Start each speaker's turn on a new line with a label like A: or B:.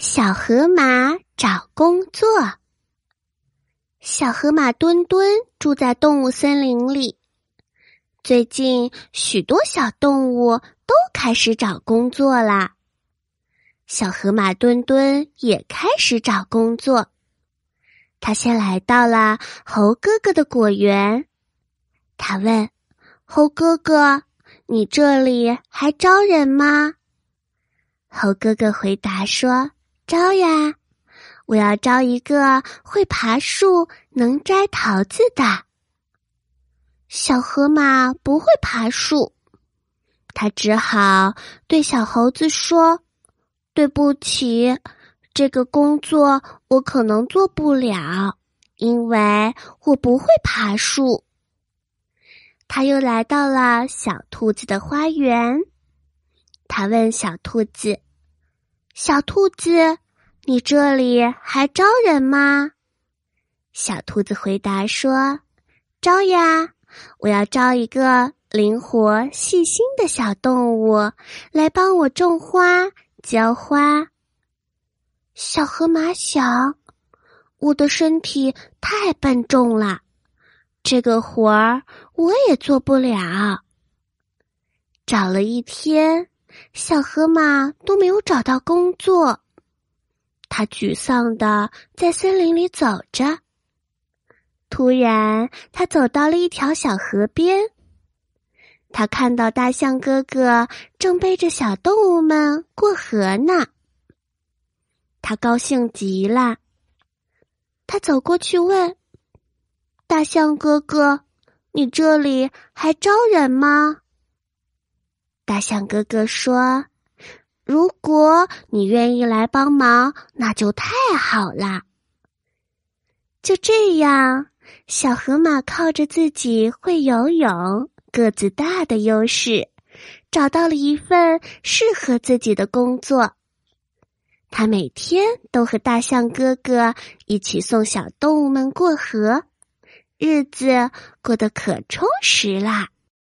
A: 小河马找工作。小河马墩墩住在动物森林里。最近，许多小动物都开始找工作啦。小河马墩墩也开始找工作。他先来到了猴哥哥的果园。他问：“猴哥哥，你这里还招人吗？”猴哥哥回答说。招呀！我要招一个会爬树、能摘桃子的小河马。不会爬树，他只好对小猴子说：“对不起，这个工作我可能做不了，因为我不会爬树。”他又来到了小兔子的花园，他问小兔子。小兔子，你这里还招人吗？小兔子回答说：“招呀，我要招一个灵活细心的小动物来帮我种花、浇花。”小河马想：“我的身体太笨重了，这个活儿我也做不了。”找了一天。小河马都没有找到工作，他沮丧的在森林里走着。突然，他走到了一条小河边，他看到大象哥哥正背着小动物们过河呢。他高兴极了，他走过去问：“大象哥哥，你这里还招人吗？”大象哥哥说：“如果你愿意来帮忙，那就太好了。”就这样，小河马靠着自己会游泳、个子大的优势，找到了一份适合自己的工作。他每天都和大象哥哥一起送小动物们过河，日子过得可充实啦。